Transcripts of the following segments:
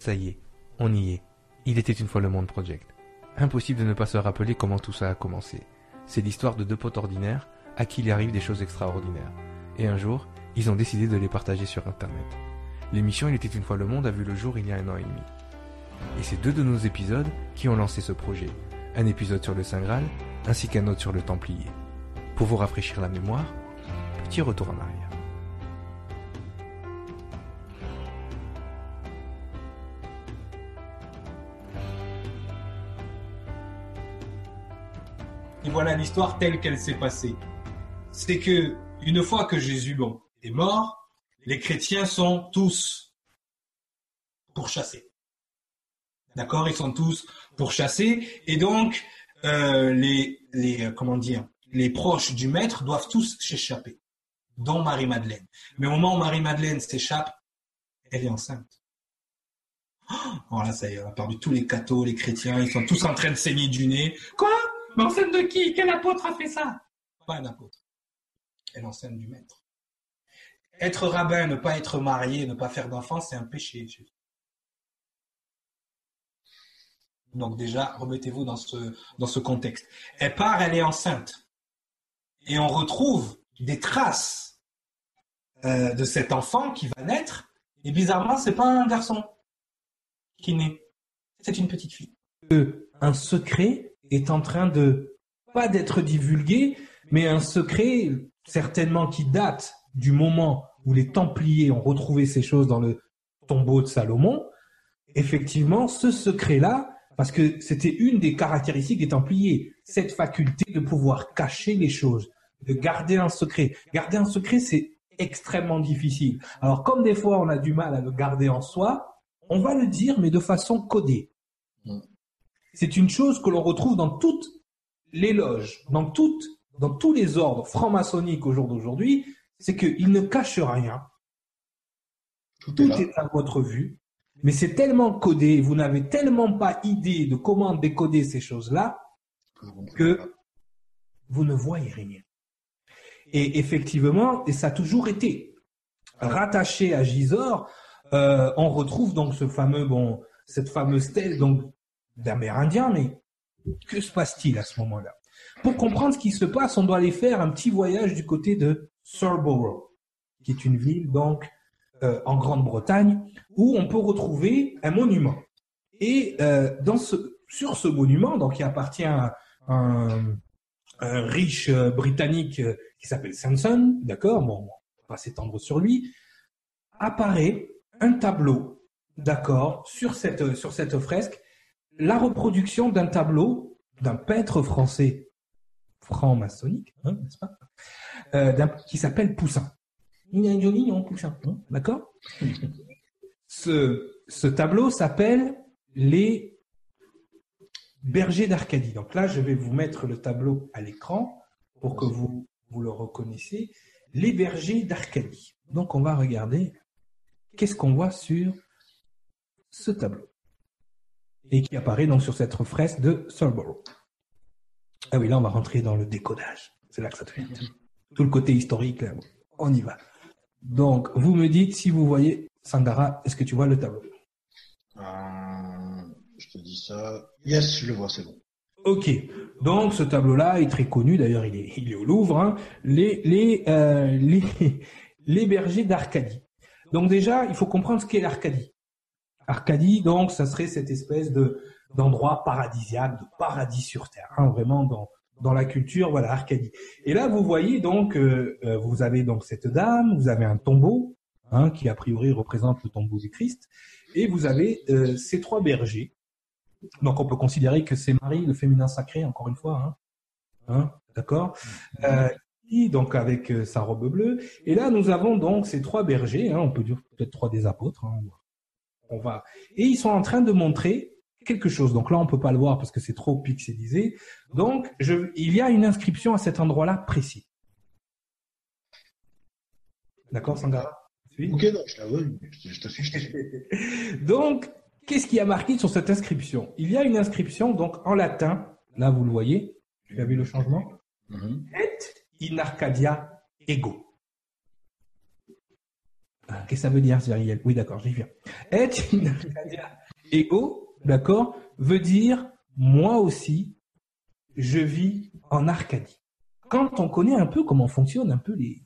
Ça y est, on y est. Il était une fois le Monde Project. Impossible de ne pas se rappeler comment tout ça a commencé. C'est l'histoire de deux potes ordinaires à qui il arrive des choses extraordinaires. Et un jour, ils ont décidé de les partager sur Internet. L'émission Il était une fois le monde a vu le jour il y a un an et demi. Et c'est deux de nos épisodes qui ont lancé ce projet. Un épisode sur le Saint Graal, ainsi qu'un autre sur le Templier. Pour vous rafraîchir la mémoire, petit retour en arrière. Voilà l'histoire telle qu'elle s'est passée. C'est que une fois que Jésus est mort, les chrétiens sont tous pourchassés. D'accord? Ils sont tous pourchassés. Et donc, euh, les, les, euh, comment dire, les proches du maître doivent tous s'échapper, dont Marie-Madeleine. Mais au moment où Marie-Madeleine s'échappe, elle est enceinte. Oh là, ça y est, on a perdu tous les cathos, les chrétiens, ils sont tous en train de saigner du nez. Quoi? Mais enceinte de qui Quel apôtre a fait ça? Pas un apôtre. Elle est enceinte du maître. Être rabbin, ne pas être marié, ne pas faire d'enfants, c'est un péché. Donc déjà, remettez-vous dans ce, dans ce contexte. Elle part, elle est enceinte. Et on retrouve des traces euh, de cet enfant qui va naître. Et bizarrement, c'est pas un garçon qui naît. C'est une petite fille. Un secret est en train de, pas d'être divulgué, mais un secret certainement qui date du moment où les Templiers ont retrouvé ces choses dans le tombeau de Salomon. Effectivement, ce secret-là, parce que c'était une des caractéristiques des Templiers, cette faculté de pouvoir cacher les choses, de garder un secret. Garder un secret, c'est extrêmement difficile. Alors, comme des fois on a du mal à le garder en soi, on va le dire, mais de façon codée. C'est une chose que l'on retrouve dans toutes les loges, dans toutes, dans tous les ordres franc-maçonniques au jour d'aujourd'hui, c'est qu'ils ne cachent rien. Tout, est, à votre vue, mais c'est tellement codé, vous n'avez tellement pas idée de comment décoder ces choses-là que vous ne voyez rien. Et effectivement, et ça a toujours été rattaché à Gisors, euh, on retrouve donc ce fameux bon, cette fameuse stèle donc d'Amérindiens, mais que se passe-t-il à ce moment-là? Pour comprendre ce qui se passe, on doit aller faire un petit voyage du côté de Surborough, qui est une ville donc euh, en Grande-Bretagne où on peut retrouver un monument. Et euh, dans ce, sur ce monument, donc qui appartient à un, un riche euh, britannique euh, qui s'appelle Sanson, d'accord, bon, on va pas s'étendre sur lui, apparaît un tableau, d'accord, sur cette, sur cette fresque, la reproduction d'un tableau d'un peintre français franc-maçonnique, hein, n'est-ce pas, euh, qui s'appelle Poussin. Il a joli nom, Poussin, hein, d'accord? Ce, ce tableau s'appelle Les bergers d'Arcadie. Donc là, je vais vous mettre le tableau à l'écran pour que vous, vous le reconnaissiez. Les bergers d'Arcadie. Donc on va regarder qu'est-ce qu'on voit sur ce tableau et qui apparaît donc sur cette fresque de Surborough. Ah oui, là on va rentrer dans le décodage. C'est là que ça devient. Tout le côté historique, là, on y va. Donc vous me dites si vous voyez Sangara, est-ce que tu vois le tableau? Euh, je te dis ça. Yes, je le vois, c'est bon. Ok, donc ce tableau-là est très connu, d'ailleurs il est, il est au Louvre, hein. les, les, euh, les, les bergers d'Arcadie. Donc déjà, il faut comprendre ce qu'est l'Arcadie. Arcadie, donc, ça serait cette espèce de d'endroit paradisiaque, de paradis sur terre, hein, vraiment dans dans la culture, voilà, Arcadie. Et là, vous voyez donc, euh, euh, vous avez donc cette dame, vous avez un tombeau, hein, qui a priori représente le tombeau du Christ, et vous avez euh, ces trois bergers. Donc, on peut considérer que c'est Marie, le féminin sacré, encore une fois, hein, hein d'accord. Euh, donc avec euh, sa robe bleue. Et là, nous avons donc ces trois bergers, hein, on peut dire peut-être trois des apôtres. hein, on va. Et ils sont en train de montrer quelque chose. Donc là, on peut pas le voir parce que c'est trop pixelisé. Donc, je, il y a une inscription à cet endroit-là précis. D'accord, Sangara? Oui. Ok, non, je. Donc, qu'est-ce qui a marqué sur cette inscription? Il y a une inscription donc en latin. Là, vous le voyez. Vous avez le changement? Mhm. Et in Arcadia ego. Ah, Qu'est-ce que ça veut dire, Cyriel Oui, d'accord, j'y viens. Et in Arcadia ego, d'accord, veut dire moi aussi, je vis en Arcadie. Quand on connaît un peu comment fonctionnent un peu les,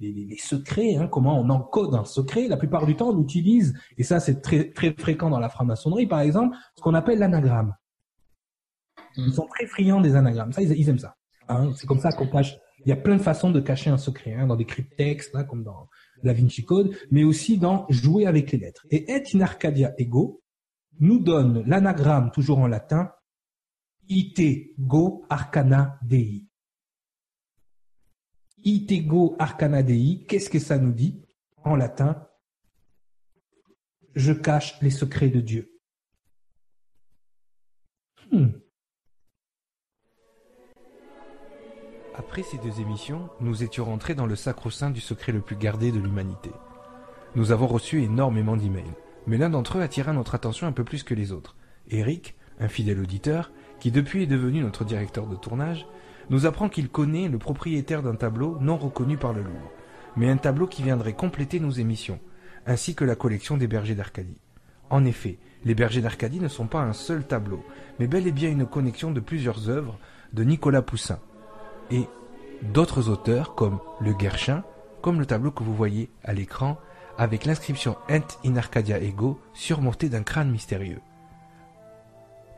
les, secrets, hein, comment on encode un secret, la plupart du temps on utilise, et ça c'est très, très fréquent dans la franc-maçonnerie par exemple, ce qu'on appelle l'anagramme. Ils sont très friands des anagrammes, ça ils, ils aiment ça. hein. C'est comme ça qu'on cache. Il y a plein de façons de cacher un secret, hein, dans des cryptextes, là, comme dans Da Vinci Code, mais aussi dans jouer avec les lettres. Et et in Arcadia ego nous donne l'anagramme, toujours en latin, ite go arcana dei. Ite go arcana dei, qu'est-ce que ça nous dit en latin? Je cache les secrets de Dieu. Hmm. Après ces deux émissions, nous étions rentrés dans le sacro-saint du secret le plus gardé de l'humanité. Nous avons reçu énormément d'emails, mais l'un d'entre eux attira notre attention un peu plus que les autres. Eric, un fidèle auditeur, qui depuis est devenu notre directeur de tournage, nous apprend qu'il connaît le propriétaire d'un tableau non reconnu par le Louvre, mais un tableau qui viendrait compléter nos émissions, ainsi que la collection des bergers d'Arcadie. En effet, les bergers d'Arcadie ne sont pas un seul tableau, mais bel et bien une connexion de plusieurs œuvres de Nicolas Poussin et d'autres auteurs comme le Guerchin, comme le tableau que vous voyez à l'écran avec l'inscription Et in Arcadia ego surmontée d'un crâne mystérieux.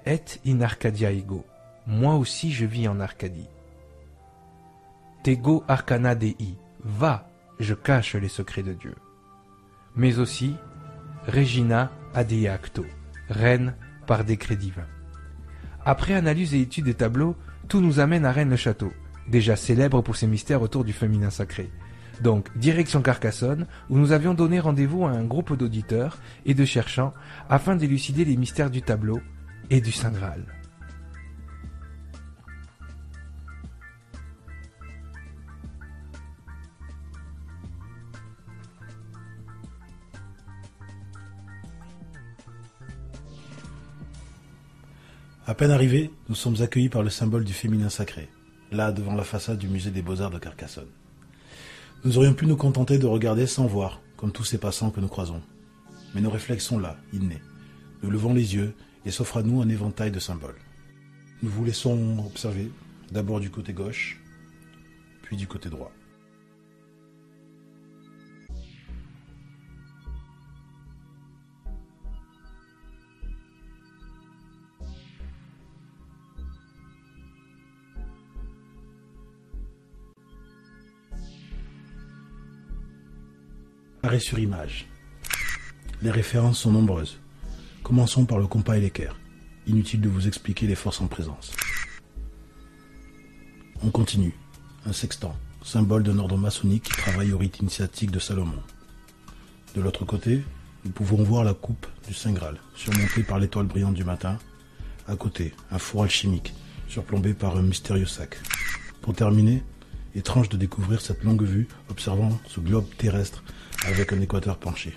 Et in Arcadia ego, moi aussi je vis en Arcadie. Tego arcana dei, va, je cache les secrets de Dieu. Mais aussi Regina adei acto, reine par décret divin. Après analyse et étude des tableaux, tout nous amène à Rennes-le-Château, déjà célèbre pour ses mystères autour du féminin sacré. Donc, direction Carcassonne, où nous avions donné rendez-vous à un groupe d'auditeurs et de cherchants afin d'élucider les mystères du tableau et du Saint Graal. À peine arrivés, nous sommes accueillis par le symbole du féminin sacré, là devant la façade du musée des beaux-arts de Carcassonne. Nous aurions pu nous contenter de regarder sans voir, comme tous ces passants que nous croisons. Mais nos réflexes sont là, innés. Nous levons les yeux et s'offre à nous un éventail de symboles. Nous vous laissons observer, d'abord du côté gauche, puis du côté droit. Sur image. Les références sont nombreuses. Commençons par le compas et l'équerre. Inutile de vous expliquer les forces en présence. On continue. Un sextant, symbole d'un ordre maçonnique qui travaille au rite initiatique de Salomon. De l'autre côté, nous pouvons voir la coupe du Saint Graal, surmontée par l'étoile brillante du matin. À côté, un four alchimique, surplombé par un mystérieux sac. Pour terminer, étrange de découvrir cette longue vue observant ce globe terrestre avec un équateur penché.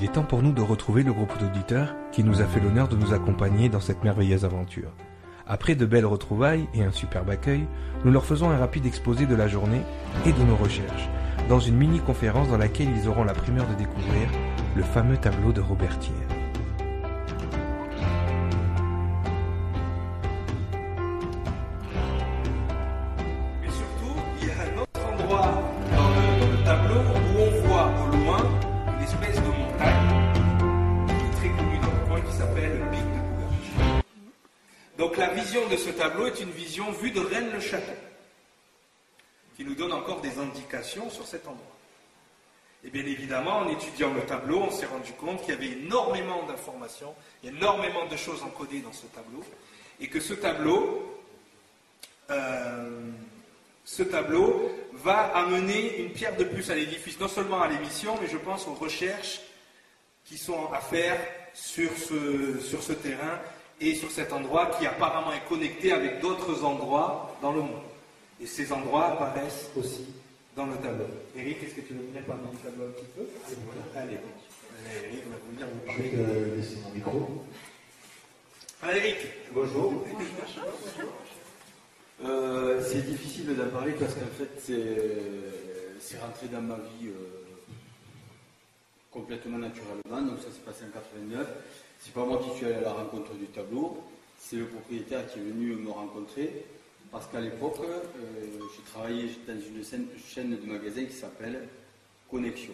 Il est temps pour nous de retrouver le groupe d'auditeurs qui nous a fait l'honneur de nous accompagner dans cette merveilleuse aventure. Après de belles retrouvailles et un superbe accueil, nous leur faisons un rapide exposé de la journée et de nos recherches, dans une mini-conférence dans laquelle ils auront la primeur de découvrir le fameux tableau de Robertière. Sur cet endroit. Et bien évidemment, en étudiant le tableau, on s'est rendu compte qu'il y avait énormément d'informations, énormément de choses encodées dans ce tableau, et que ce tableau, euh, ce tableau va amener une pierre de plus à l'édifice, non seulement à l'émission, mais je pense aux recherches qui sont à faire sur ce, sur ce terrain et sur cet endroit qui apparemment est connecté avec d'autres endroits dans le monde. Et ces endroits apparaissent aussi dans le tableau. Eric, est-ce que tu veux venir parler du tableau un petit peu Allez. Allez, Eric va venir vous parler de... laisser mon micro. Ah, Eric Bonjour. Euh, c'est difficile d'en parler parce qu'en fait, c'est, c'est rentré dans ma vie euh, complètement naturellement. Donc, ça s'est passé en 89. C'est pas moi qui suis allé à la rencontre du tableau, c'est le propriétaire qui est venu me rencontrer. Parce qu'à l'époque, euh, j'ai travaillé dans une chaîne, de magasins qui s'appelle Connexion.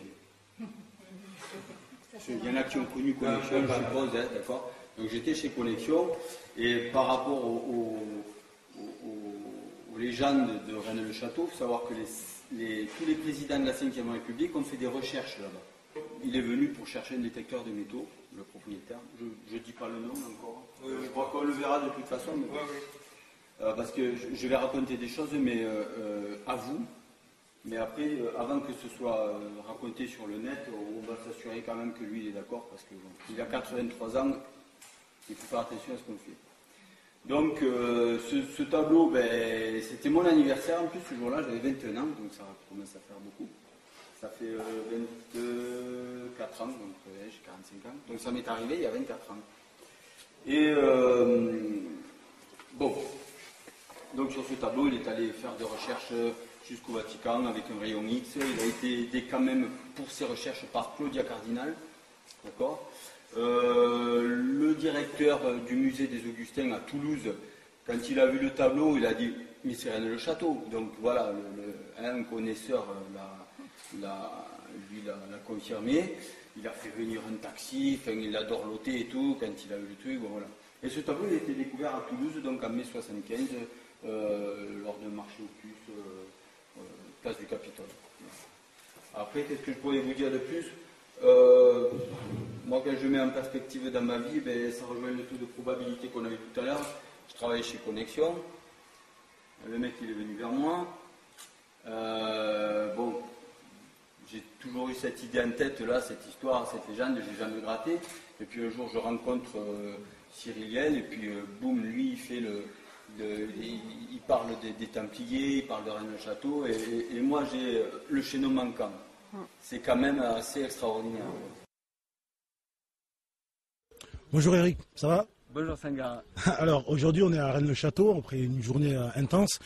Il y en a qui ont connu Connexion, je suppose, hein, d'accord Donc j'étais chez Connexion et par rapport aux, aux- aux- aux légendes de Rennes-le-Château, il faut savoir que les- les- tous les présidents de la Ve République ont fait des recherches là-bas. Il est venu pour chercher un détecteur de métaux, le propriétaire. Je ne dis pas le nom encore. Je crois qu'on le verra de toute façon. mais- parce que je, vais raconter des choses, mais euh, euh, à vous. Mais après, euh, avant que ce soit euh, raconté sur le net, on va s'assurer quand même que lui il est d'accord, parce qu'il a 83 ans, il faut faire attention à ce qu'on fait. Donc, euh, ce, tableau, ben, c'était mon anniversaire en plus ce jour-là, j'avais 21 ans, donc ça commence à faire beaucoup. Ça fait euh, 24 ans, donc j'ai 45 ans. Donc ça m'est arrivé il y a 24 ans. Et euh, bon, donc sur ce tableau, il est allé faire des recherches jusqu'au Vatican avec un rayon X. Il a été aidé quand même pour ses recherches par Claudia Cardinal. D'accord? Euh, Le directeur du musée des Augustins à Toulouse, quand il a vu le tableau, il a dit Mais c'est Rennes le château. Donc voilà, un connaisseur l'a- lui l'a confirmé. Il a fait venir un taxi, il a dorloté et tout quand il a vu le truc. voilà. Et ce tableau il a été découvert à Toulouse, donc en mai 75, euh, lors d'un marché aux puces, euh, euh, place du Capitole. Après, qu'est-ce que je pourrais vous dire de plus? Euh, Moi, quand je mets en perspective dans ma vie, ben, ça rejoint le taux de probabilité qu'on avait tout à l'heure. Je travaillais chez Connexion. Le mec, il est venu vers moi. Euh, bon, j'ai toujours eu cette idée en tête, là, cette histoire, cette légende, je l'ai jamais gratté. Et puis un jour, je rencontre euh, et puis euh, boum, lui, il fait le. Il, il parle des, des Templiers, il parle de Rennes-le-Château, et, et- et moi, j'ai euh, le chaînon manquant. C'est quand même assez extraordinaire. Bonjour Eric, ça va? Bonjour Sangara. Alors aujourd'hui on est à Rennes-le-Château après une journée euh, intense.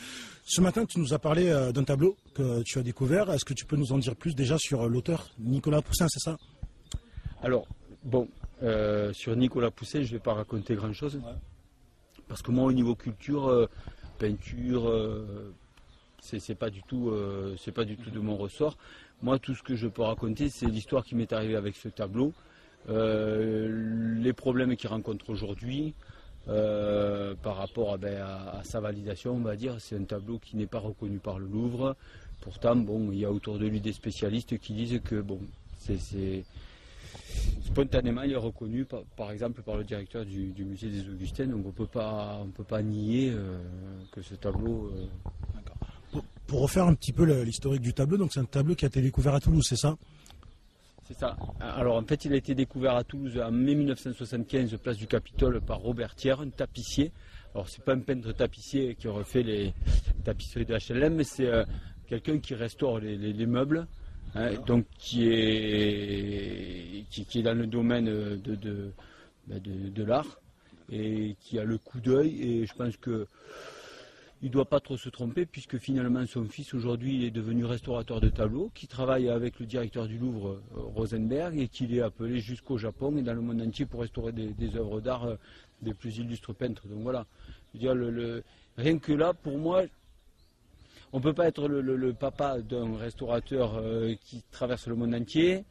Ce matin tu nous as parlé euh, d'un tableau que tu as découvert. Est-ce que tu peux nous en dire plus déjà sur euh, l'auteur Nicolas Poussin, c'est ça? Alors, bon, euh, sur Nicolas Poussin, je ne vais pas raconter grand-chose. Parce que moi, au niveau culture, euh, peinture, euh, c'est pas du tout, euh, c'est pas du tout de mon ressort. Moi, tout ce que je peux raconter, c'est l'histoire qui m'est arrivée avec ce tableau, euh, les problèmes qu'il rencontre aujourd'hui. par rapport à, ben, à- à sa validation, on va dire, c'est un tableau qui n'est pas reconnu par le Louvre. Pourtant, bon, il y a autour de lui des spécialistes qui disent que bon, c'est spontanément, il est reconnu par, par exemple par le directeur du, du musée des Augustins. Donc on peut pas, on peut pas nier euh, que ce tableau. euh, pour, pour refaire un petit peu l'historique du tableau, donc c'est un tableau qui a été découvert à Toulouse, c'est ça? C'est ça. Alors en fait, il a été découvert à Toulouse en mai 1975, place du Capitole, par Robert Thiers, un tapissier. Alors c'est pas un peintre tapissier qui aurait fait les tapisseries de HLM, mais c'est euh, quelqu'un qui restaure les, les- les meubles, hein, donc qui est qui, est dans le domaine de ben, de- de l'art et qui a le coup d'œil. Et je pense que il ne doit pas trop se tromper puisque finalement son fils aujourd'hui est devenu restaurateur de tableaux, qui travaille avec le directeur du Louvre euh, Rosenberg et qu'il est appelé jusqu'au Japon et dans le monde entier pour restaurer des, œuvres d'art euh, des plus illustres peintres. Donc voilà, rien que là pour moi, on ne peut pas être le, le- le papa d'un restaurateur euh, qui traverse le monde entier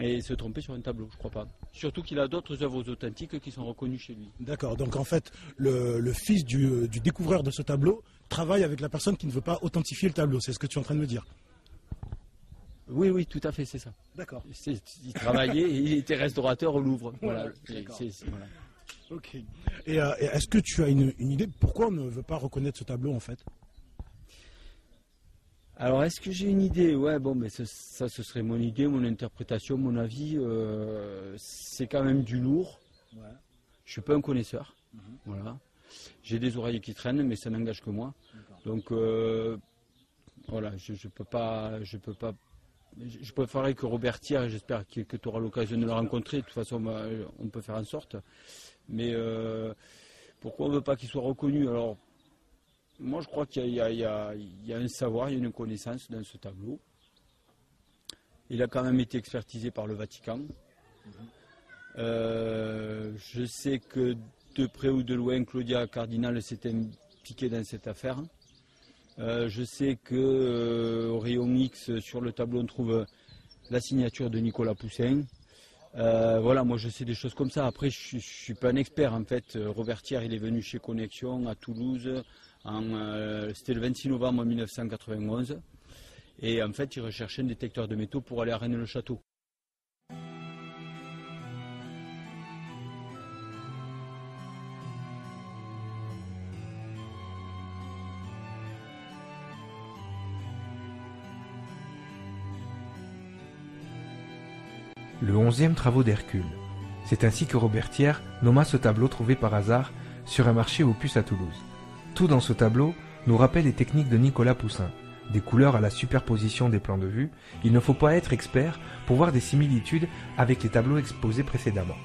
et se tromper sur un tableau, je crois pas. Surtout qu'il a d'autres œuvres authentiques qui sont reconnues chez lui. D'accord, donc en fait le, le fils du, du découvreur de ce tableau travaille avec la personne qui ne veut pas authentifier le tableau, c'est ce que tu es en train de me dire Oui, oui, tout à fait, c'est ça. D'accord. Il travaillait il était restaurateur au Louvre. Voilà. Ok. Et, euh, et est-ce que tu as une, une idée pourquoi on ne veut pas reconnaître ce tableau en fait? Alors, est-ce que j'ai une idée? Ouais, bon, mais ça, ce serait mon idée, mon interprétation, mon avis. euh, c'est quand même du lourd. Je suis pas un connaisseur. Voilà. J'ai des oreilles qui traînent, mais ça n'engage que moi. Donc euh, voilà, je ne peux pas, je peux pas. Je préférerais que Robert Thiers, j'espère que, tu auras l'occasion de le rencontrer. De toute façon, on peut faire en sorte. Mais euh, pourquoi on ne veut pas qu'il soit reconnu? Alors, moi, je crois qu'il y, a- y y un savoir, il y a une connaissance dans ce tableau. Il a quand même été expertisé par le Vatican. Euh, je sais que de près ou de loin, Claudia Cardinal s'est impliquée dans cette affaire. Euh, je sais que euh, au rayon X, sur le tableau, on trouve la signature de Nicolas Poussin. Euh, voilà, moi je sais des choses comme ça. Après, je ne suis pas un expert en fait. Robert Thiers, il est venu chez Connexion à Toulouse. Euh, C'était le 26 novembre 1991. Et en fait, il recherchait un détecteur de métaux pour aller à Rennes-le-Château. Le onzième travaux d'Hercule. C'est ainsi que Robert Thiers nomma ce tableau trouvé par hasard sur un marché aux puces à Toulouse. Tout dans ce tableau nous rappelle les techniques de Nicolas Poussin. Des couleurs à la superposition des plans de vue, il ne faut pas être expert pour voir des similitudes avec les tableaux exposés précédemment.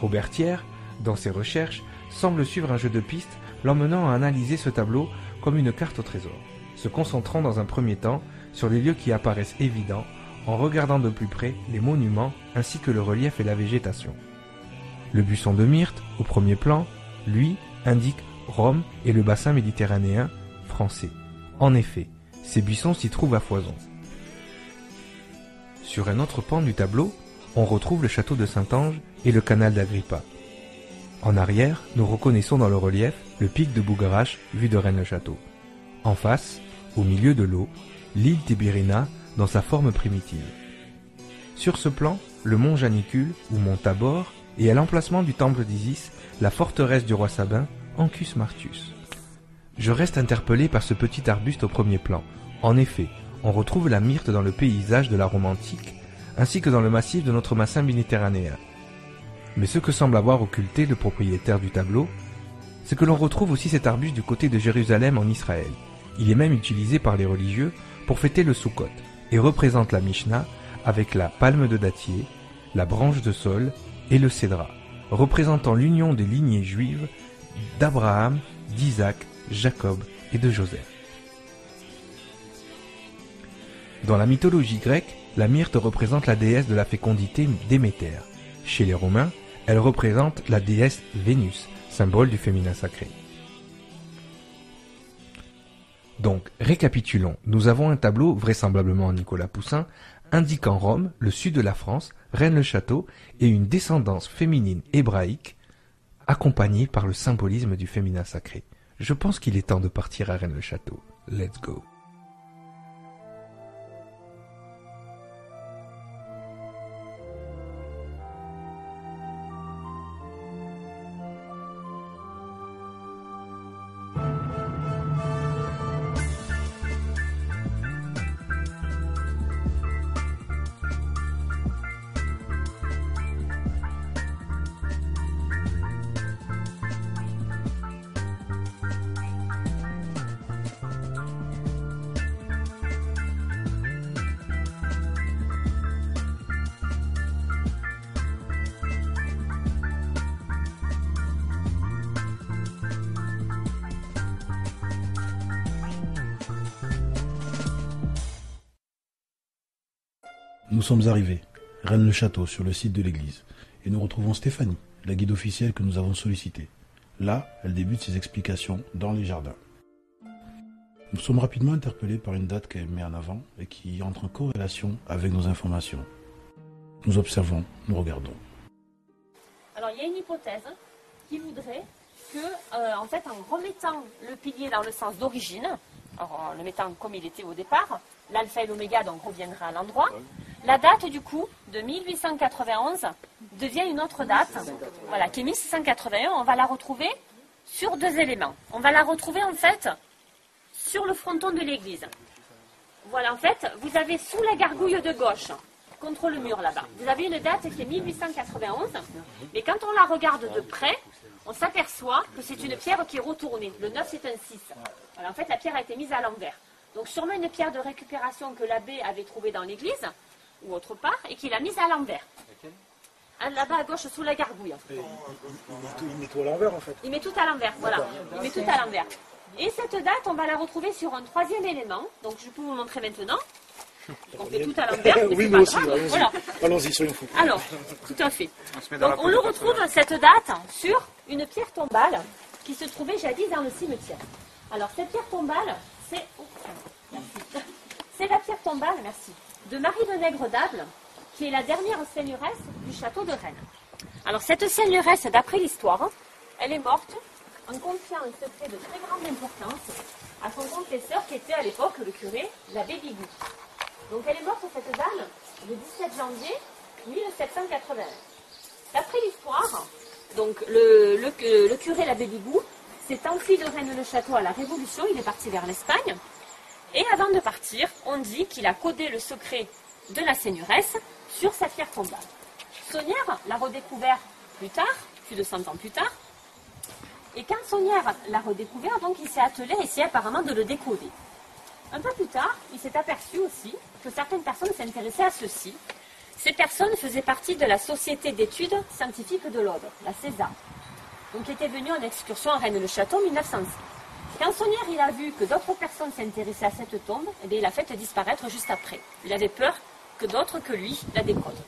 Robert Thiers, dans ses recherches, semble suivre un jeu de pistes l'emmenant à analyser ce tableau comme une carte au trésor, se concentrant dans un premier temps sur les lieux qui apparaissent évidents en regardant de plus près les monuments ainsi que le relief et la végétation. Le buisson de myrte, au premier plan, lui, indique Rome et le bassin méditerranéen français. En effet, ces buissons s'y trouvent à foison. Sur un autre pan du tableau, on retrouve le château de Saint-Ange et le canal d'Agrippa. En arrière, nous reconnaissons dans le relief le pic de Bougarache vu de Rennes-le-Château. En face, au milieu de l'eau, l'île Tibérina dans sa forme primitive. Sur ce plan, le mont Janicule ou mont Tabor et à l'emplacement du temple d'Isis, la forteresse du roi Sabin, Ancus Martius. Je reste interpellé par ce petit arbuste au premier plan. En effet, on retrouve la myrte dans le paysage de la Rome antique, ainsi que dans le massif de notre bassin méditerranéen. Mais ce que semble avoir occulté le propriétaire du tableau, c'est que l'on retrouve aussi cet arbuste du côté de Jérusalem en Israël. Il est même utilisé par les religieux pour fêter le Sukkot et représente la Mishnah avec la palme de dattier, la branche de saule et le cédra, représentant l'union des lignées juives d'Abraham, d'Isaac, Jacob et de Joseph. Dans la mythologie grecque, la myrte représente la déesse de la fécondité Déméter. Chez les Romains, elle représente la déesse Vénus, symbole du féminin sacré. Donc, récapitulons. Nous avons un tableau, vraisemblablement en Nicolas Poussin, indiquant Rome, le sud de la France, Rennes-le-Château et une descendance féminine hébraïque, accompagnée par le symbolisme du féminin sacré. Je pense qu'il est temps de partir à Rennes-le-Château. Let's go. Nous sommes arrivés, Rennes-le-Château, sur le site de l'église, et nous retrouvons Stéphanie, la guide officielle que nous avons sollicitée. Là, elle débute ses explications dans les jardins. Nous sommes rapidement interpellés par une date qu'elle met en avant et qui entre en corrélation avec nos informations. Nous observons, nous regardons. Alors, il y a une hypothèse qui voudrait que, euh, en fait, en remettant le pilier dans le sens d'origine, en le mettant comme il était au départ, l'alpha et l'oméga donc à l'endroit. La date du coup de 1891 devient une autre date, qui est 1681. On va la retrouver sur deux éléments. On va la retrouver en fait sur le fronton de l'église. Voilà, en fait, vous avez sous la gargouille de gauche, contre le mur là-bas, vous avez une date qui est 1891, mais quand on la regarde de près, on s'aperçoit que c'est une pierre qui est retournée. Le 9, c'est un 6. Voilà, en fait, la pierre a été mise à l'envers. Donc, sûrement une pierre de récupération que l'abbé avait trouvée dans l'église ou autre part et qu'il a mise à l'envers. Là-bas à gauche, sous la gargouille. Il met tout à l'envers en fait. Il met tout à l'envers, voilà. Il met tout à l'envers. Et cette date, on va la retrouver sur un troisième élément. Donc, je peux vous montrer maintenant. On fait tout à l'envers. oui, pas aussi, allons-y. Voilà. Allons-y, soyons fous. Alors, tout à fait. Donc, on le retrouve, cette date, sur une pierre tombale qui se trouvait jadis dans le cimetière. Alors, cette pierre tombale, c'est. oh. C'est la pierre tombale, merci, de Marie de Nègre d'Able, qui est la dernière seigneuresse du château de Rennes. Alors, cette seigneuresse, d'après l'histoire, elle est morte en confiant un secret de très grande importance à son confesseur qui était à l'époque le curé, l'abbé Bigou. Donc, elle est morte, cette dame, le 17 janvier 1781. D'après l'histoire, donc le, le- curé l'abbé Bigou s'est enfui de Rennes-le-Château à la Révolution, il est parti vers l'Espagne. Et avant de partir, on dit qu'il a codé le secret de la seigneuresse sur sa pierre tombale. Saunière l'a redécouvert plus tard, plus de 100 ans plus tard. Et quand Saunière l'a redécouvert, donc il s'est attelé à essayer apparemment de le décoder. Un peu plus tard, il s'est aperçu aussi que certaines personnes s'intéressaient à ceci. Ces personnes faisaient partie de la Société d'études scientifiques de l'Aude, la CESA, donc qui était venue en excursion à Rennes-le-Château en 1906. Quand Saunière il a vu que d'autres personnes s'intéressaient à cette tombe, eh il a fait disparaître juste après. Il avait peur que d'autres que lui la décodent.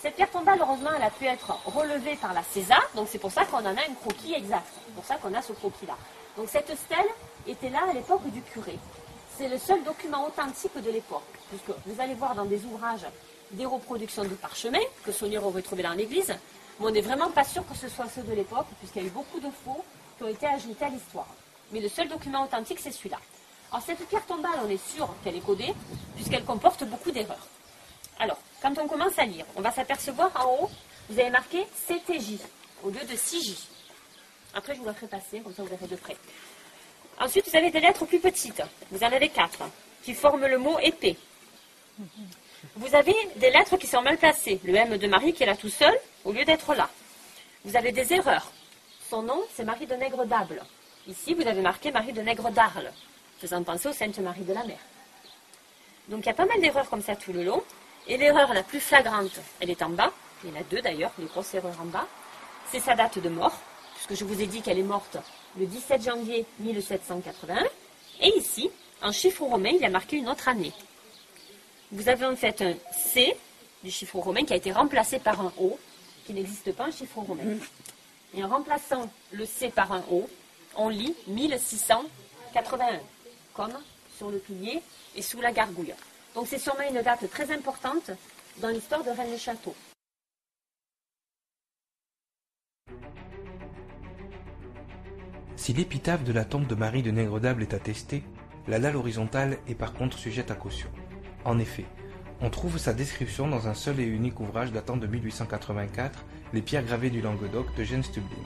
Cette pierre tombale, heureusement, elle a pu être relevée par la CESA, donc c'est pour ça qu'on en a un croquis exact. C'est pour ça qu'on a ce croquis-là. Donc cette stèle était là à l'époque du curé. C'est le seul document authentique de l'époque, puisque vous allez voir dans des ouvrages des reproductions de parchemins que Saunière aurait trouvé dans l'église, mais on n'est vraiment pas sûr que ce soit ceux de l'époque, puisqu'il y a eu beaucoup de faux qui ont été ajoutés à l'histoire. Mais le seul document authentique, c'est celui-là. Alors cette pierre tombale, on est sûr qu'elle est codée, puisqu'elle comporte beaucoup d'erreurs. Alors, quand on commence à lire, on va s'apercevoir en haut, vous avez marqué CTJ au lieu de 6J. Après, je vous la ferai passer, comme ça vous verrez de près. Ensuite, vous avez des lettres plus petites. Vous en avez quatre, qui forment le mot épée. Vous avez des lettres qui sont mal placées. Le M de Marie qui est là tout seul, au lieu d'être là. Vous avez des erreurs. Son nom, c'est Marie de Nègre d'Able. Ici, vous avez marqué Marie de Nègre d'Arles, faisant penser aux Sainte Marie de la Mer. Donc, il y a pas mal d'erreurs comme ça tout le long. Et l'erreur la plus flagrante, elle est en bas. Il y en a deux d'ailleurs, les grosses erreurs en bas. C'est sa date de mort, puisque je vous ai dit qu'elle est morte le 17 janvier 1781. Et ici, en chiffre romain, il y a marqué une autre année. Vous avez en fait un C du chiffre romain qui a été remplacé par un O, qui n'existe pas en chiffre romain. Et en remplaçant le C par un O, on lit 1681, comme sur le pilier et sous la gargouille. Donc c'est sûrement une date très importante dans l'histoire de Rennes-le-Château. Si l'épitaphe de la tombe de Marie de Nègre-d'Able est attestée, la dalle horizontale est par contre sujette à caution. En effet, on trouve sa description dans un seul et unique ouvrage datant de 1884, Les pierres gravées du Languedoc de Jens Stubling,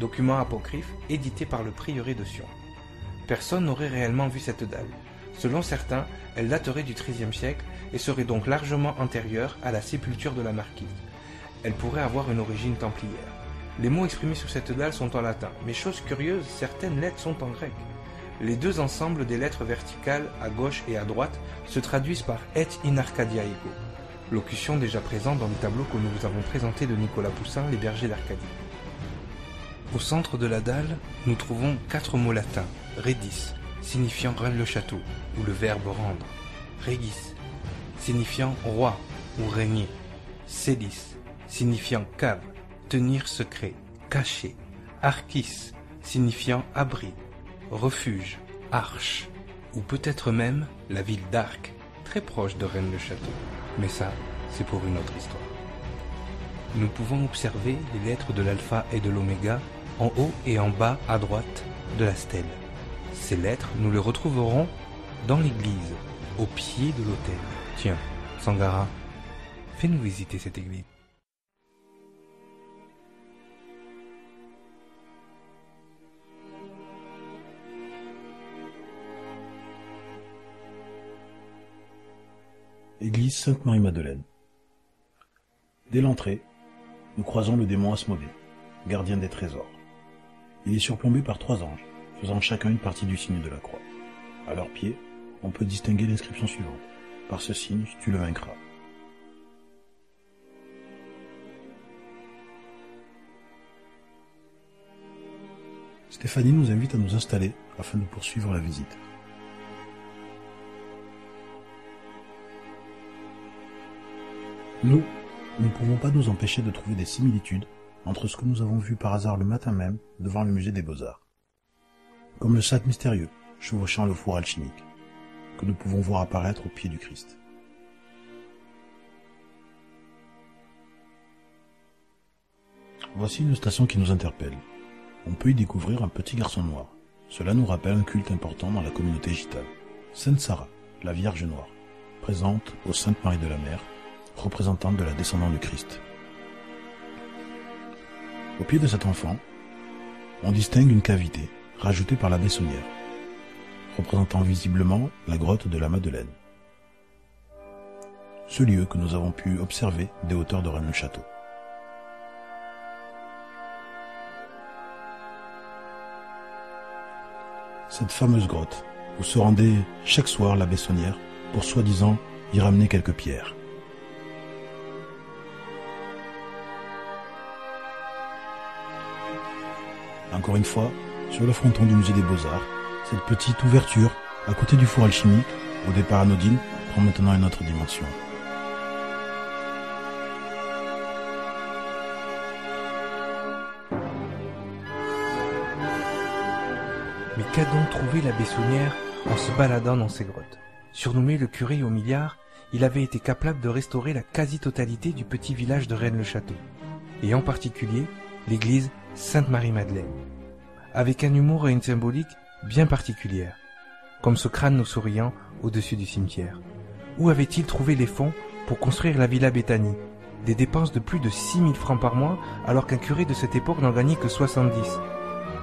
document apocryphe édité par le prieuré de Sion. Personne n'aurait réellement vu cette dalle. Selon certains, elle daterait du XIIIe siècle et serait donc largement antérieure à la sépulture de la marquise. Elle pourrait avoir une origine templière. Les mots exprimés sur cette dalle sont en latin, mais chose curieuse, certaines lettres sont en grec. Les deux ensembles des lettres verticales à gauche et à droite se traduisent par et in Arcadia ego, locution déjà présente dans le tableau que nous vous avons présenté de Nicolas Poussin, Les bergers d'Arcadie. Au centre de la dalle, nous trouvons quatre mots latins, redis, signifiant rendre le château, ou le verbe rendre, regis, signifiant roi ou régner, sedis, signifiant cave, tenir secret, caché, archis, signifiant abri, refuge, arche, ou peut-être même la ville d'Arc, très proche de Rennes-le-Château. Mais ça, c'est pour une autre histoire. Nous pouvons observer les lettres de l'alpha et de l'oméga en haut et en bas à droite de la stèle. Ces lettres, nous les retrouverons dans l'église, au pied de l'autel. Tiens, Sangara, fais-nous visiter cette église. Église Sainte-Marie-Madeleine. Dès l'entrée, nous croisons le démon Asmodée, gardien des trésors. Il est surplombé par trois anges, faisant chacun une partie du signe de la croix. À leurs pieds, on peut distinguer l'inscription suivante. Par ce signe, tu le vaincras. Stéphanie nous invite à nous installer afin de poursuivre la visite. Nous, nous ne pouvons pas nous empêcher de trouver des similitudes entre ce que nous avons vu par hasard le matin même devant le musée des beaux-arts. Comme le sac mystérieux chevauchant le four alchimique, que nous pouvons voir apparaître au pied du Christ. Voici une station qui nous interpelle. On peut y découvrir un petit garçon noir. Cela nous rappelle un culte important dans la communauté gitane. Sainte Sarah, la Vierge Noire, présente au Sainte Marie de la Mer, représentante de la descendante du Christ. Au pied de cet enfant, on distingue une cavité rajoutée par la Bessonnière, représentant visiblement la grotte de la Madeleine. Ce lieu que nous avons pu observer des hauteurs de Rennes-le-Château. Cette fameuse grotte où se rendait chaque soir la Bessonnière pour soi-disant y ramener quelques pierres. Encore une fois, sur le fronton du musée des Beaux-Arts, cette petite ouverture, à côté du four alchimique, au départ anodine, prend maintenant une autre dimension. Mais qu'a donc trouvé la Bessonnière en se baladant dans ces grottes? Surnommé le curé au milliard, il avait été capable de restaurer la quasi-totalité du petit village de Rennes-le-Château, et en particulier l'église Sainte-Marie-Madeleine, avec un humour et une symbolique bien particulière, comme ce crâne souriant au-dessus du cimetière. Où avait-il trouvé les fonds pour construire la Villa Béthanie Des dépenses de plus de 6000 francs par mois, alors qu'un curé de cette époque n'en gagnait que 70.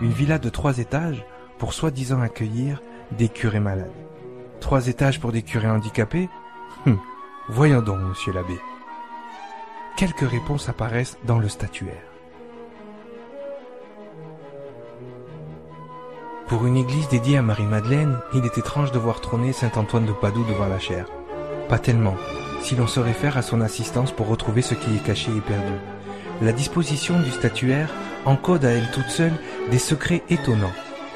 Une villa de trois étages pour soi-disant accueillir des curés malades. Trois étages pour des curés handicapés? Hum, Voyons donc, monsieur l'abbé. Quelques réponses apparaissent dans le statuaire. Pour une église dédiée à Marie-Madeleine, il est étrange de voir trôner Saint-Antoine de Padoue devant la chaire. Pas tellement, si l'on se réfère à son assistance pour retrouver ce qui est caché et perdu. La disposition du statuaire encode à elle toute seule des secrets étonnants.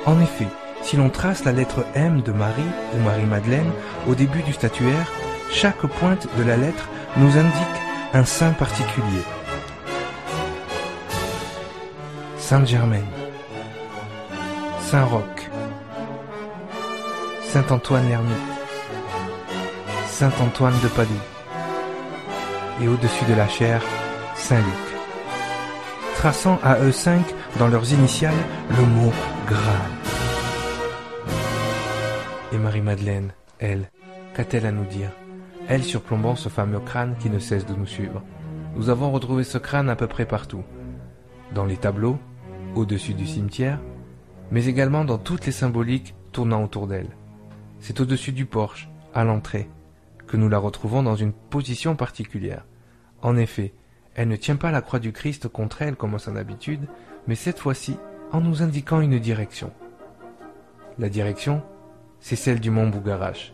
En effet, si l'on trace la lettre M de Marie ou Marie-Madeleine au début du statuaire, chaque pointe de la lettre nous indique un saint particulier. Sainte Germaine, Saint Roch, Saint Antoine l'ermite, Saint Antoine de Padoue, et au-dessus de la chaire, Saint Luc, traçant à eux cinq dans leurs initiales le mot Graal. Et Marie-Madeleine, elle, qu'a-t-elle à nous dire? Elle surplombant ce fameux crâne qui ne cesse de nous suivre. Nous avons retrouvé ce crâne à peu près partout. Dans les tableaux, au-dessus du cimetière, mais également dans toutes les symboliques tournant autour d'elle. C'est au-dessus du porche, à l'entrée, que nous la retrouvons dans une position particulière. En effet, elle ne tient pas la croix du Christ contre elle comme à son habitude, mais cette fois-ci en nous indiquant une direction. La direction, c'est celle du mont Bougarache.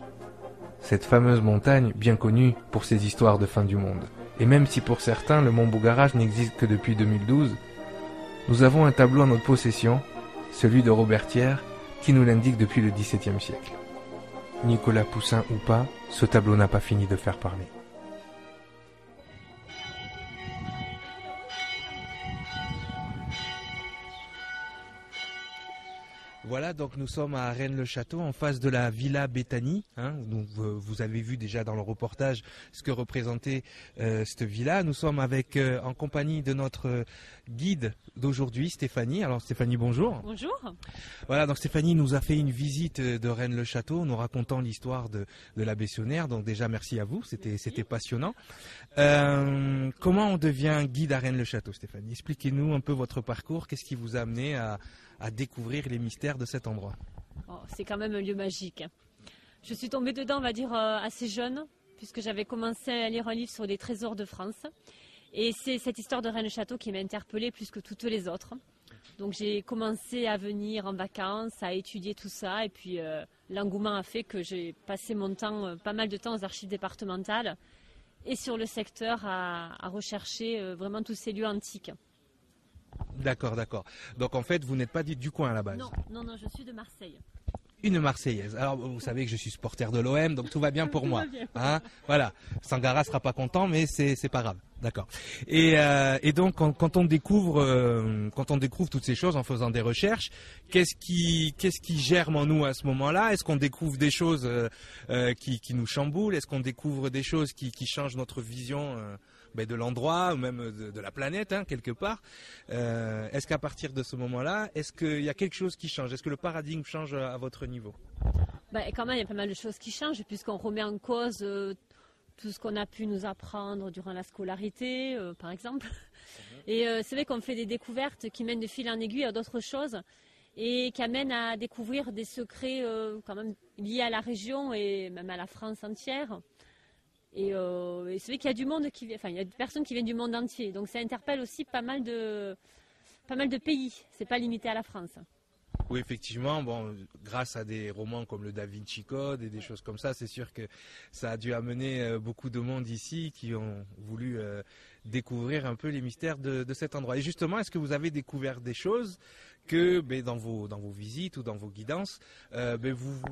Cette fameuse montagne bien connue pour ses histoires de fin du monde. Et même si pour certains le mont Bougarache n'existe que depuis 2012, nous avons un tableau en notre possession, celui de Robert Thiers, qui nous l'indique depuis le XVIIe siècle. Nicolas Poussin ou pas, ce tableau n'a pas fini de faire parler. Voilà, donc nous sommes à Rennes-le-Château, en face de la Villa Béthanie. Hein, donc vous, vous avez vu déjà dans le reportage ce que représentait euh, cette villa. Nous sommes avec, euh, en compagnie de notre euh, guide d'aujourd'hui, Stéphanie. Alors Stéphanie, bonjour. Bonjour. Voilà, donc Stéphanie nous a fait une visite de Rennes-le-Château, nous racontant l'histoire de, de la Bessonnière. Donc déjà, merci à vous, c'était c'était passionnant. Euh, comment on devient guide à Rennes-le-Château, Stéphanie? Expliquez-nous un peu votre parcours, qu'est-ce qui vous a amené à, à découvrir les mystères de cet endroit Oh, c'est quand même un lieu magique. Je suis tombée dedans, on va dire, euh, assez jeune, puisque j'avais commencé à lire un livre sur les trésors de France. Et c'est cette histoire de Rennes-Château qui m'a interpellée plus que toutes les autres. Donc j'ai commencé à venir en vacances, à étudier tout ça, et puis euh, l'engouement a fait que j'ai passé mon temps, euh, pas mal de temps aux archives départementales et sur le secteur à, rechercher vraiment tous ces lieux antiques. D'accord, d'accord. Donc en fait, vous n'êtes pas dit du coin à la base. Non, non, non, je suis de Marseille. Une Marseillaise. Alors vous savez que je suis supporter de l'OM, donc tout va bien pour Tout moi. va bien. Hein voilà. Sangara sera pas content, mais c'est c'est pas grave. D'accord. Et, euh, et donc quand, quand on découvre euh, quand on découvre toutes ces choses en faisant des recherches, qu'est-ce qui qu'est-ce qui germe en nous à ce moment-là? Est-ce qu'on découvre des choses euh, euh, qui, qui nous chamboulent? Est-ce qu'on découvre des choses qui, qui changent notre vision euh, ben, de l'endroit ou même de, de la planète hein, quelque part Euh, Est-ce qu'à partir de ce moment-là, est-ce qu'il y a quelque chose qui change? Est-ce que le paradigme change à votre niveau? Ben, quand même, il y a pas mal de choses qui changent puisqu'on remet en cause euh, tout ce qu'on a pu nous apprendre durant la scolarité, euh, par exemple. Et euh, c'est vrai qu'on fait des découvertes qui mènent de fil en aiguille à d'autres choses et qui amènent à découvrir des secrets euh, quand même liés à la région et même à la France entière. Et, euh, et c'est vrai qu'il y a du monde qui enfin il y a des personnes qui viennent du monde entier, donc ça interpelle aussi pas mal de pas mal de pays. C'est pas limité à la France. Oui, effectivement, bon, grâce à des romans comme le Da Vinci Code et des choses comme ça, c'est sûr que ça a dû amener euh, beaucoup de monde ici qui ont voulu euh, découvrir un peu les mystères de, cet endroit. Et justement, est-ce que vous avez découvert des choses que ben, dans, vos, dans vos visites ou dans vos guidances, euh, ben, vous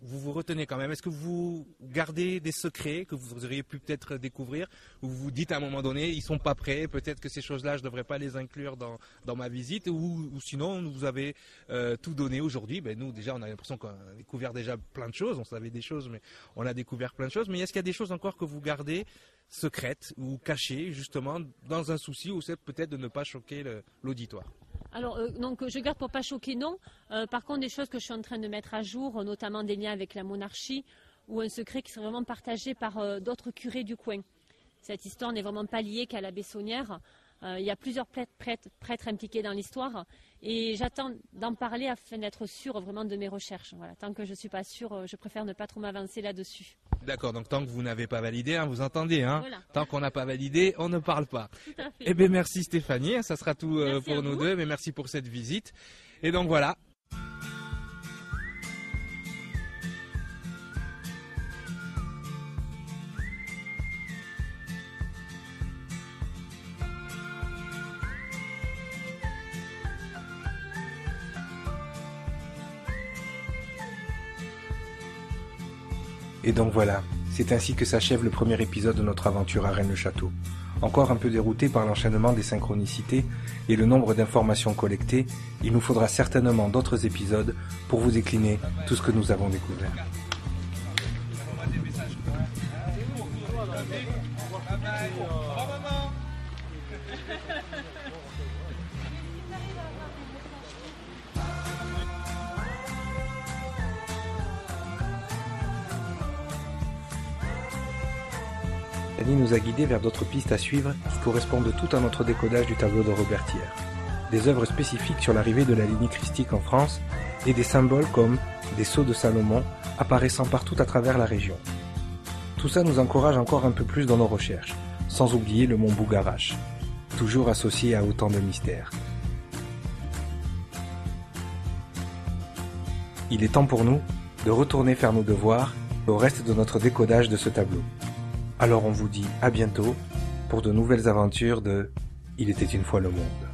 vous retenez quand même Est-ce que vous gardez des secrets que vous auriez pu peut-être découvrir ou vous vous dites à un moment donné, ils sont pas prêts, peut-être que ces choses-là, je ne devrais pas les inclure dans, ma visite ou, sinon, vous avez euh, tout donné aujourd'hui. Ben, nous, déjà, on a l'impression qu'on a découvert déjà plein de choses, on savait des choses, mais on a découvert plein de choses. Mais est-ce qu'il y a des choses encore que vous gardez secrètes ou cachées, justement, dans un souci ou c'est peut-être de ne pas choquer l'auditoire? Alors, euh, donc, je garde pour pas choquer, non. Euh, par contre, des choses que je suis en train de mettre à jour, notamment des liens avec la monarchie, ou un secret qui serait vraiment partagé par euh, d'autres curés du coin. Cette histoire n'est vraiment pas liée qu'à la Bessonnière. Euh, il y a plusieurs prêtres, impliqués dans l'histoire, et j'attends d'en parler afin d'être sûre vraiment de mes recherches. Voilà. Tant que je ne suis pas sûre, euh, je préfère ne pas trop m'avancer là-dessus. D'accord, donc tant que vous n'avez pas validé, hein, vous entendez, hein Voilà. Tant qu'on n'a pas validé, on ne parle pas. Eh bien, merci Stéphanie, ça sera tout euh, pour nous vous. deux, mais merci pour cette visite. Et donc voilà. Et donc voilà, c'est ainsi que s'achève le premier épisode de notre aventure à Rennes-le-Château. Encore un peu dérouté par l'enchaînement des synchronicités et le nombre d'informations collectées, il nous faudra certainement d'autres épisodes pour vous décliner tout ce que nous avons découvert. Dany nous a guidés vers d'autres pistes à suivre qui correspondent toutes à notre décodage du tableau de Robertière. Des œuvres spécifiques sur l'arrivée de la lignée christique en France et des symboles comme des sceaux de Salomon apparaissant partout à travers la région. Tout ça nous encourage encore un peu plus dans nos recherches, sans oublier le mont Bougarache, toujours associé à autant de mystères. Il est temps pour nous de retourner faire nos devoirs au reste de notre décodage de ce tableau. Alors on vous dit à bientôt pour de nouvelles aventures de Il était une fois le monde.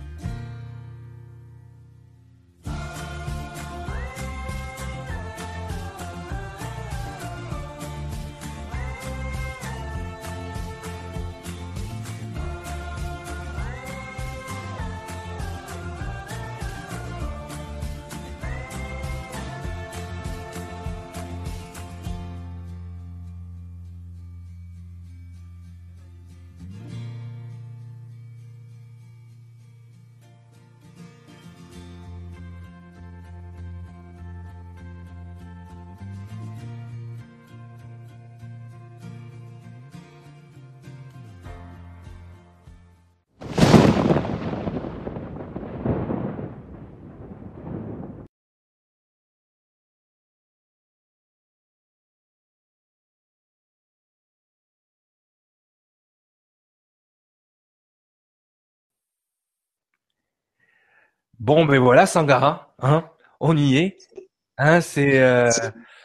Bon, ben voilà, Sangara, hein, on y est. Hein, c'est euh,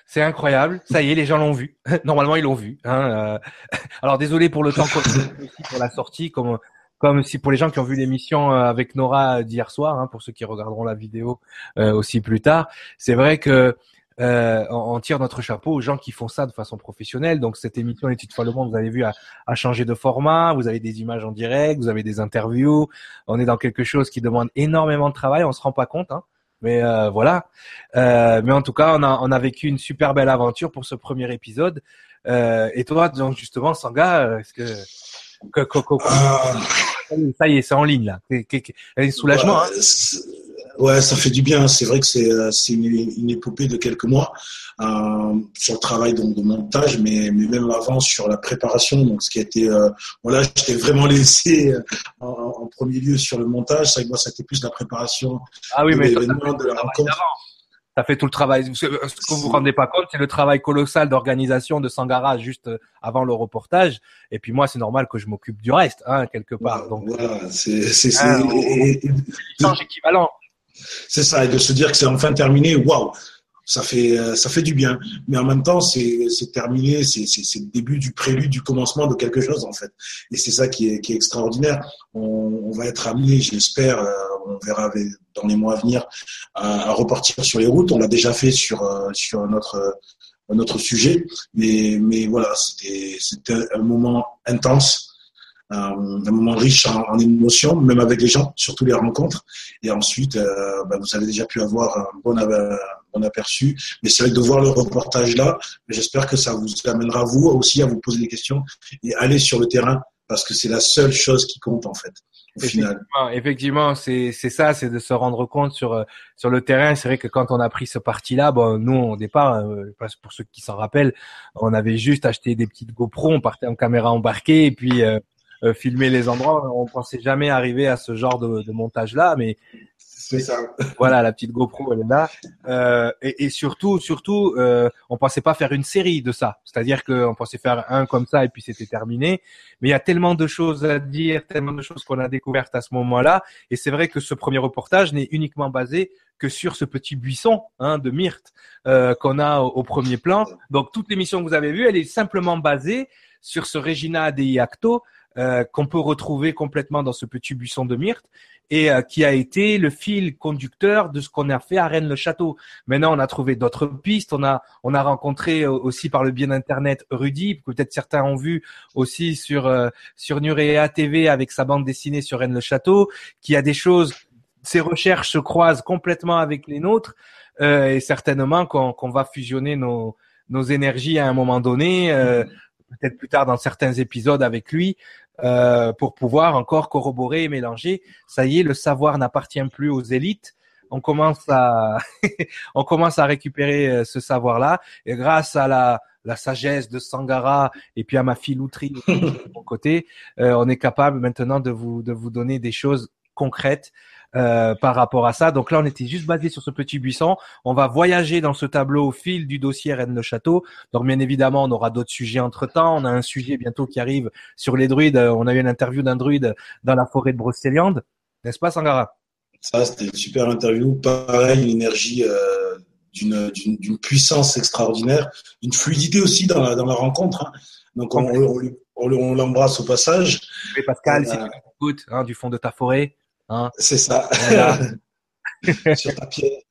c'est incroyable. Ça y est, les gens l'ont vu. Normalement, ils l'ont vu. Hein, euh. Alors désolé pour le temps pour la sortie, comme comme si pour les gens qui ont vu l'émission euh, avec Nora d'hier soir, hein, pour ceux qui regarderont la vidéo euh, aussi plus tard, c'est vrai que euh, on, tire notre chapeau aux gens qui font ça de façon professionnelle. Donc cette émission Études fois le monde, vous avez vu, a, a changé de format. Vous avez des images en direct, vous avez des interviews. On est dans quelque chose qui demande énormément de travail. On se rend pas compte. Hein. Mais euh, voilà. Euh, mais en tout cas, on a, on a vécu une super belle aventure pour ce premier épisode. Euh, et toi, donc justement, Sanga, euh, est-ce que, que, que- que- Ah, ça y est, c'est en ligne là. Soulagement. hein. Ouais, ça fait du bien. C'est vrai que c'est euh, une, une épopée de quelques mois euh, sur le travail donc, de montage, mais, mais même avant sur la préparation. Donc, ce qui a été, euh, voilà, j'étais vraiment laissé euh, en, en premier lieu sur le montage. C'est vrai que moi, c'était plus la préparation Ah oui, de mais toi, de la rencontre. Ça fait tout le travail. Ce que vous vous rendez pas compte, c'est le travail colossal d'organisation de Sangara juste avant le reportage. Et puis moi, c'est normal que je m'occupe du reste, hein, quelque part. Donc, Voilà, c'est c'est- Ah, équivalent. C'est ça, et de se dire que c'est enfin terminé, waouh, ça fait euh, ça fait du bien. Mais en même temps, c'est terminé, c'est le début du prélude, du commencement de quelque chose en fait. Et c'est ça qui est qui est extraordinaire. On, va être amené, j'espère, euh, on verra dans les mois à venir, à, repartir sur les routes. On l'a déjà fait sur euh, sur notre notre sujet, mais mais voilà, c'était un moment intense. Euh, un moment riche en, en émotions, même avec les gens, surtout les rencontres. Et ensuite, bah, vous avez déjà pu avoir un bon, bon aperçu. Mais c'est vrai que de voir le reportage là, j'espère que ça vous amènera vous aussi à vous poser des questions et aller sur le terrain parce que c'est la seule chose qui compte en fait. Effectivement, effectivement, c'est c'est ça, c'est de se rendre compte sur euh, sur le terrain. C'est vrai que quand on a pris ce parti-là, bon, nous au départ, pour ceux qui s'en rappellent, on avait juste acheté des petites GoPro, on partait en caméra embarquée et puis euh, euh, filmer les endroits. On pensait jamais arriver à ce genre de, de montage-là, mais C'est ça. voilà, la petite GoPro, elle est là. Euh, et, et surtout, surtout, euh, on pensait pas faire une série de ça. C'est-à-dire qu'on pensait faire un comme ça et puis c'était terminé. Mais il y a tellement de choses à dire, tellement de choses qu'on a découvertes à ce moment-là. Et c'est vrai que ce premier reportage n'est uniquement basé que sur ce petit buisson hein, de myrte euh, qu'on a au, au premier plan. Donc toute l'émission que vous avez vue, elle est simplement basée sur ce Regina Dei Acto euh, qu'on peut retrouver complètement dans ce petit buisson de myrte et euh, qui a été le fil conducteur de ce qu'on a fait à Rennes-le-Château. Maintenant, on a trouvé d'autres pistes. On a on a rencontré euh, aussi par le biais d'internet Rudy, peut-être certains ont vu aussi sur euh, sur Nurea TV avec sa bande dessinée sur Rennes-le-Château, qui a des choses. Ses recherches se croisent complètement avec les nôtres euh, et certainement qu'on qu'on va fusionner nos nos énergies à un moment donné. euh, peut-être plus tard dans certains épisodes avec lui, euh, pour pouvoir encore corroborer et mélanger. Ça y est, le savoir n'appartient plus aux élites. On commence à, on commence à récupérer euh, ce savoir-là, et grâce à la, la sagesse de Sangara et puis à ma filouterie de mon côté, euh, on est capable maintenant de vous, de vous donner des choses concrètes euh, par rapport à ça. Donc là, on était juste basé sur ce petit buisson. On va voyager dans ce tableau au fil du dossier Rennes-le-Château. Donc bien évidemment, on aura d'autres sujets entre-temps. On a un sujet bientôt qui arrive sur les druides. Euh, On a eu une interview d'un druide dans la forêt de Brocéliande. N'est-ce pas, Sangara? Ça, c'était une super interview. Pareil, une énergie euh, d'une puissance extraordinaire, une fluidité aussi dans la, dans la rencontre. hein. Donc, on, on, on l'embrasse au passage. Oui, Pascal, si Euh, tu écoutes hein, du fond de ta forêt. Hein, C'est ça. Voilà. Sur ta pierre.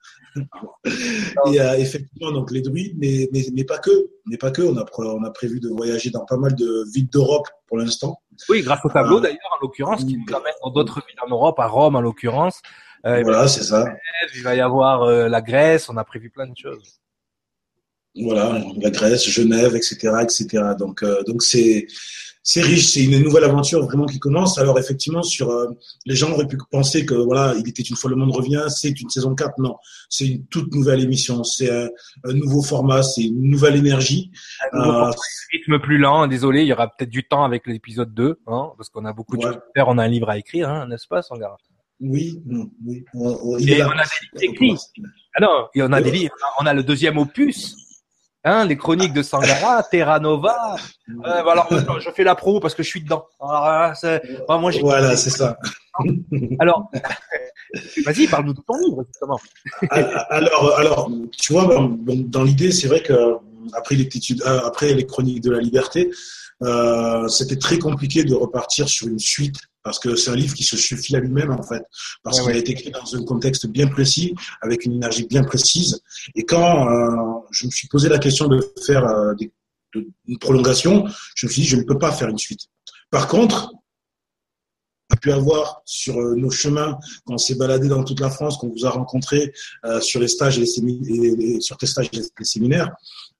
Et euh, effectivement, donc les druides, mais, mais, mais pas que. Mais pas que. On a, on a prévu de voyager dans pas mal de villes d'Europe pour l'instant. oui, grâce au tableau Euh, d'ailleurs, en l'occurrence, qui nous amène dans d'autres villes en Europe, à Rome en l'occurrence. Euh, Voilà, c'est ça. il va y avoir euh, la Grèce. On a prévu plein de choses. Voilà, la Grèce, Genève, etc., etc. Donc, euh, donc c'est c'est riche, c'est une nouvelle aventure vraiment qui commence. Alors effectivement, sur euh, les gens auraient pu penser que voilà, il était une fois le monde revient, c'est une saison 4. Non, c'est une toute nouvelle émission, c'est un, un nouveau format, c'est une nouvelle énergie. Un nouveau Euh, format, rythme plus lent. Désolé, il y aura peut-être du temps avec l'épisode 2, hein, parce qu'on a beaucoup de Ouais. choses à faire. On a un livre à écrire, hein, n'est-ce pas, Sangara? Oui, oui. On, on- il Et on a des livres écrits. Ah non, et on a des livres. On a le deuxième opus. Hein, les chroniques de Sangara, Terra Nova. Euh, bah alors, je fais la promo parce que je suis dedans. Alors, c'est- bah, moi, Voilà, c'est ça. Alors, Vas-y, parle-nous de ton livre, justement. alors, alors, tu vois, dans, dans l'idée, c'est vrai que après les, après les chroniques de la liberté, euh, c'était très compliqué de repartir sur une suite parce que c'est un livre qui se suffit à lui-même en fait, parce qu'il a été écrit dans un contexte bien précis, avec une énergie bien précise. Et quand euh, je me suis posé la question de faire euh, des, de, une prolongation, je me suis dit je ne peux pas faire une suite. Par contre, on a pu avoir sur euh, nos chemins, quand on s'est baladé dans toute la France, qu'on vous a rencontré euh, sur les stages et, les et, sur tes stages et les séminaires,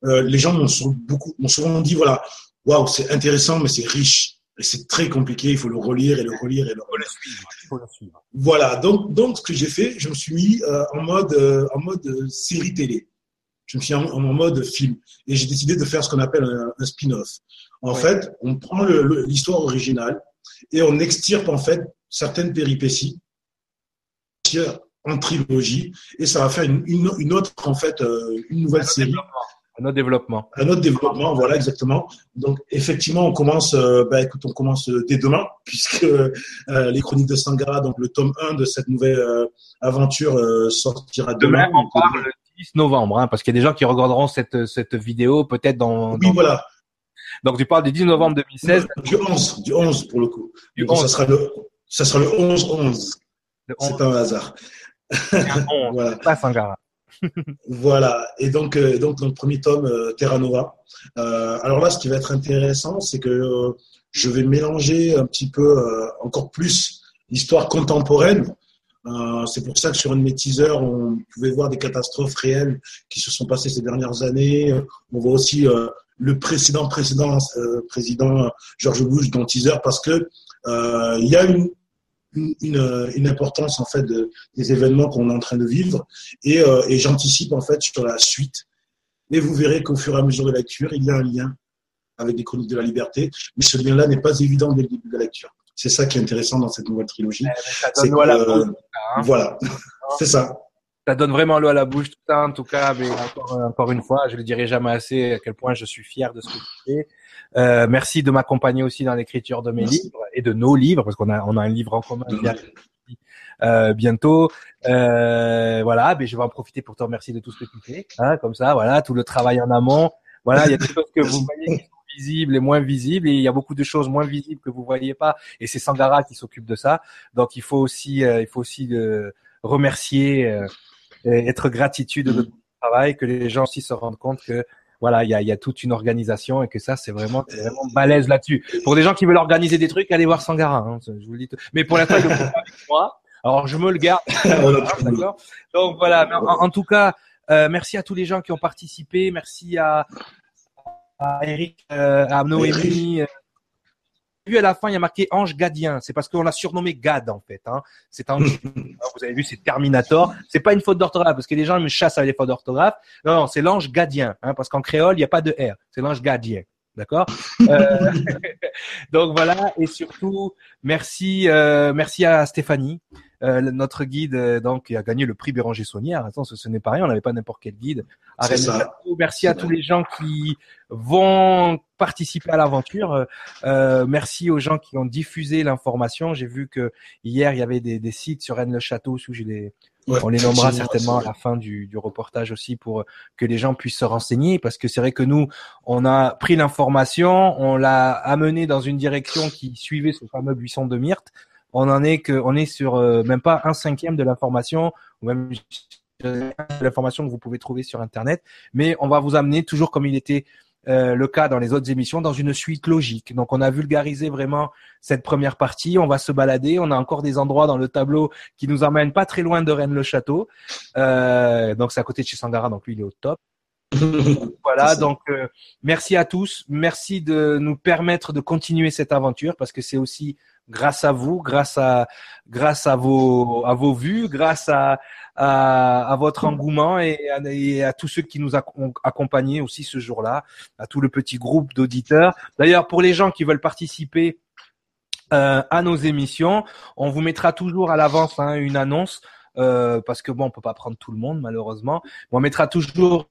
les gens m'ont souvent dit voilà, waouh, c'est intéressant, mais c'est riche. C'est très compliqué, il faut le relire et le relire et le relire. Il faut le suivre. Voilà, donc, donc ce que j'ai fait, je me suis mis euh, en mode, euh, en mode euh, série télé. Je me suis mis en, en mode film. Et j'ai décidé de faire ce qu'on appelle un, un spin-off. En ouais. fait, on prend l'histoire originale et on extirpe en fait certaines péripéties en trilogie et ça va faire une, une, une autre en fait une nouvelle série un autre développement. Un autre développement, voilà exactement. Donc effectivement, on commence, euh, bah, écoute, on commence euh, dès demain, puisque euh, les Chroniques de Sangara, donc le tome 1 de cette nouvelle euh, aventure sortira demain. Demain, on parle le 10 novembre, hein, parce qu'il y a des gens qui regarderont cette cette vidéo peut-être dans. Oui, dans... voilà. Donc tu parles du 10 novembre 2016. Du 11, du 11 pour le coup. Du Donc, 11. Ça sera le, ça sera le 11-11. C'est pas un hasard. Un 11, voilà. Pas Sangara voilà. Et donc, euh, donc, dans premier tome, euh, Terra Nova. Euh, alors là, ce qui va être intéressant, c'est que euh, je vais mélanger un petit peu euh, encore plus l'histoire contemporaine. c'est pour ça que sur un de mes teasers, on pouvait voir des catastrophes réelles qui se sont passées ces dernières années. On voit aussi le précédent précédent président George Bush dans teaser parce que il y a une une, une, importance en fait de, des événements qu'on est en train de vivre et, euh, et j'anticipe en fait sur la suite. Et vous verrez qu'au fur et à mesure de la lecture, il y a un lien avec les chroniques de la liberté, mais ce lien-là n'est pas évident dès le début de la lecture. C'est ça qui est intéressant dans cette nouvelle trilogie. Euh, hein. voilà. c'est ça. Ça donne vraiment l'eau à la bouche, tout ça, en tout cas. Mais encore, encore une fois, je ne le dirai jamais assez à quel point je suis fier de ce que tu fais. Euh, merci de m'accompagner aussi dans l'écriture de mes merci. livres et de nos livres, parce qu'on a, on a un livre en commun euh, bientôt. Euh, voilà, mais je vais en profiter pour te remercier de tout ce que tu fais. Hein, comme ça, voilà, tout le travail en amont. Voilà, il y a des choses que vous voyez qui sont visibles et moins visibles, et il y a beaucoup de choses moins visibles que vous voyez pas. Et c'est Sangara qui s'occupe de ça. Donc il faut aussi, euh, il faut aussi euh, remercier, et être gratitude de votre travail, que les gens aussi se rendent compte que voilà, il y a, y a, toute une organisation et que ça, c'est vraiment, vraiment balèze là-dessus. Pour des gens qui veulent organiser des trucs, allez voir Sangara. Hein, je vous le dis. Mais pour l'instant, je avec moi. Alors, je me le garde. D'accord. Donc voilà. En, en, tout cas, euh, merci à tous les gens qui ont participé. Merci à, à Eric, euh, à Noémie. Vu à la fin, il y a marqué Ange Gadien. C'est parce qu'on l'a surnommé Gad en fait. Hein. C'est un. vous avez vu, c'est Terminator. C'est pas une faute d'orthographe parce que les gens me chassent avec les fautes d'orthographe. Non, non c'est l'ange Gadien, hein, parce qu'en créole, il n'y a pas de R. C'est l'ange Gadien. D'accord? Euh, donc voilà, et surtout merci, euh, merci à Stéphanie, euh, notre guide, donc qui a gagné le prix Béranger Saunière. Attends, ce, ce n'est pas rien, on n'avait pas n'importe quel guide. Merci à tous les gens qui vont participer à l'aventure. Euh, merci aux gens qui ont diffusé l'information. J'ai vu que hier il y avait des, des sites sur Rennes le Château où j'ai des Ouais, on les nommera certainement à la fin du, du, reportage aussi pour que les gens puissent se renseigner parce que c'est vrai que nous on a pris l'information, on l'a amené dans une direction qui suivait ce fameux buisson de myrte. On en est que on est sur euh, même pas un cinquième de l'information ou même l'information que vous pouvez trouver sur internet, mais on va vous amener toujours comme il était euh, le cas dans les autres émissions, dans une suite logique. Donc on a vulgarisé vraiment cette première partie, on va se balader, on a encore des endroits dans le tableau qui nous emmènent pas très loin de Rennes-le-Château. Euh, donc c'est à côté de chez Sangara, donc lui il est au top. voilà, donc euh, merci à tous, merci de nous permettre de continuer cette aventure parce que c'est aussi grâce à vous, grâce à grâce à vos à vos vues, grâce à à, à votre engouement et à, et à, tous ceux qui nous ont accompagnés aussi ce jour-là, à tout le petit groupe d'auditeurs. D'ailleurs, pour les gens qui veulent participer euh, à nos émissions, on vous mettra toujours à l'avance hein, une annonce. Euh, parce que bon, on peut pas prendre tout le monde malheureusement. On mettra toujours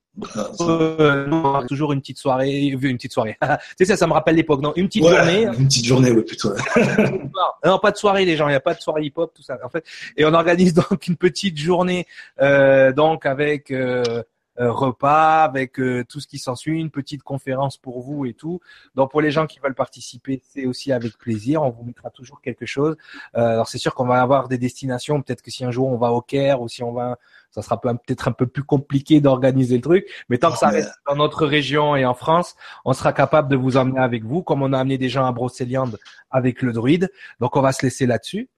Euh, a toujours une petite soirée, une petite soirée. tu sais ça, ça me rappelle l'époque. Non, une petite Ouais, journée. Une petite journée, ouais, plutôt. Non, pas de soirée, les gens. Il n'y a pas de soirée hip-hop, tout ça. En fait, et on organise donc une petite journée, euh, donc avec euh, euh, repas, avec euh, tout ce qui s'ensuit, une petite conférence pour vous et tout. Donc pour les gens qui veulent participer, c'est aussi avec plaisir. On vous mettra toujours quelque chose. Euh, alors c'est sûr qu'on va avoir des destinations. Peut-être que si un jour on va au Caire ou si on va, ça sera peu- peut-être un peu plus compliqué d'organiser le truc. Mais tant que ça reste dans notre région et en France, on sera capable de vous emmener avec vous, comme on a amené des gens à Brocéliande avec le druide. Donc on va se laisser là-dessus.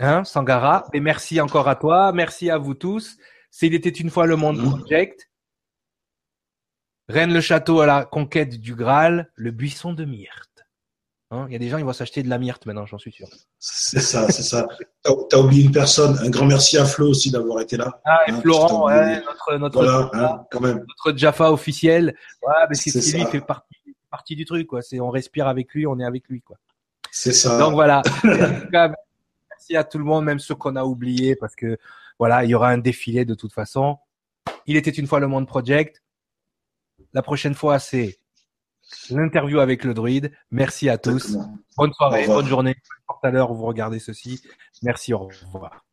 Hein, Sangara. Et merci encore à toi. Merci à vous tous. C'est Il était une fois le monde project. Rennes le château à la conquête du Graal, le buisson de myrte. Hein, Il y a des gens, ils vont s'acheter de la myrte maintenant, j'en suis sûr. C'est ça, c'est ça. T'as oublié une personne. Un grand merci à Flo aussi d'avoir été là. Ah, et Hein, Florent, ouais, notre, notre, Voilà, hein, quand même. notre Jaffa officiel. Ouais, parce que C'est lui ça. fait partie, partie du truc, quoi. C'est, on respire avec lui, on est avec lui, quoi. C'est ça. Donc voilà. En tout cas, merci à tout le monde, même ceux qu'on a oubliés, parce que voilà, il y aura un défilé de toute façon. Il était une fois le Monde Project. La prochaine fois, c'est l'interview avec le druide. Merci à tous. Bonne soirée, bonne journée. Importe à l'heure où vous regardez ceci. Merci, au revoir.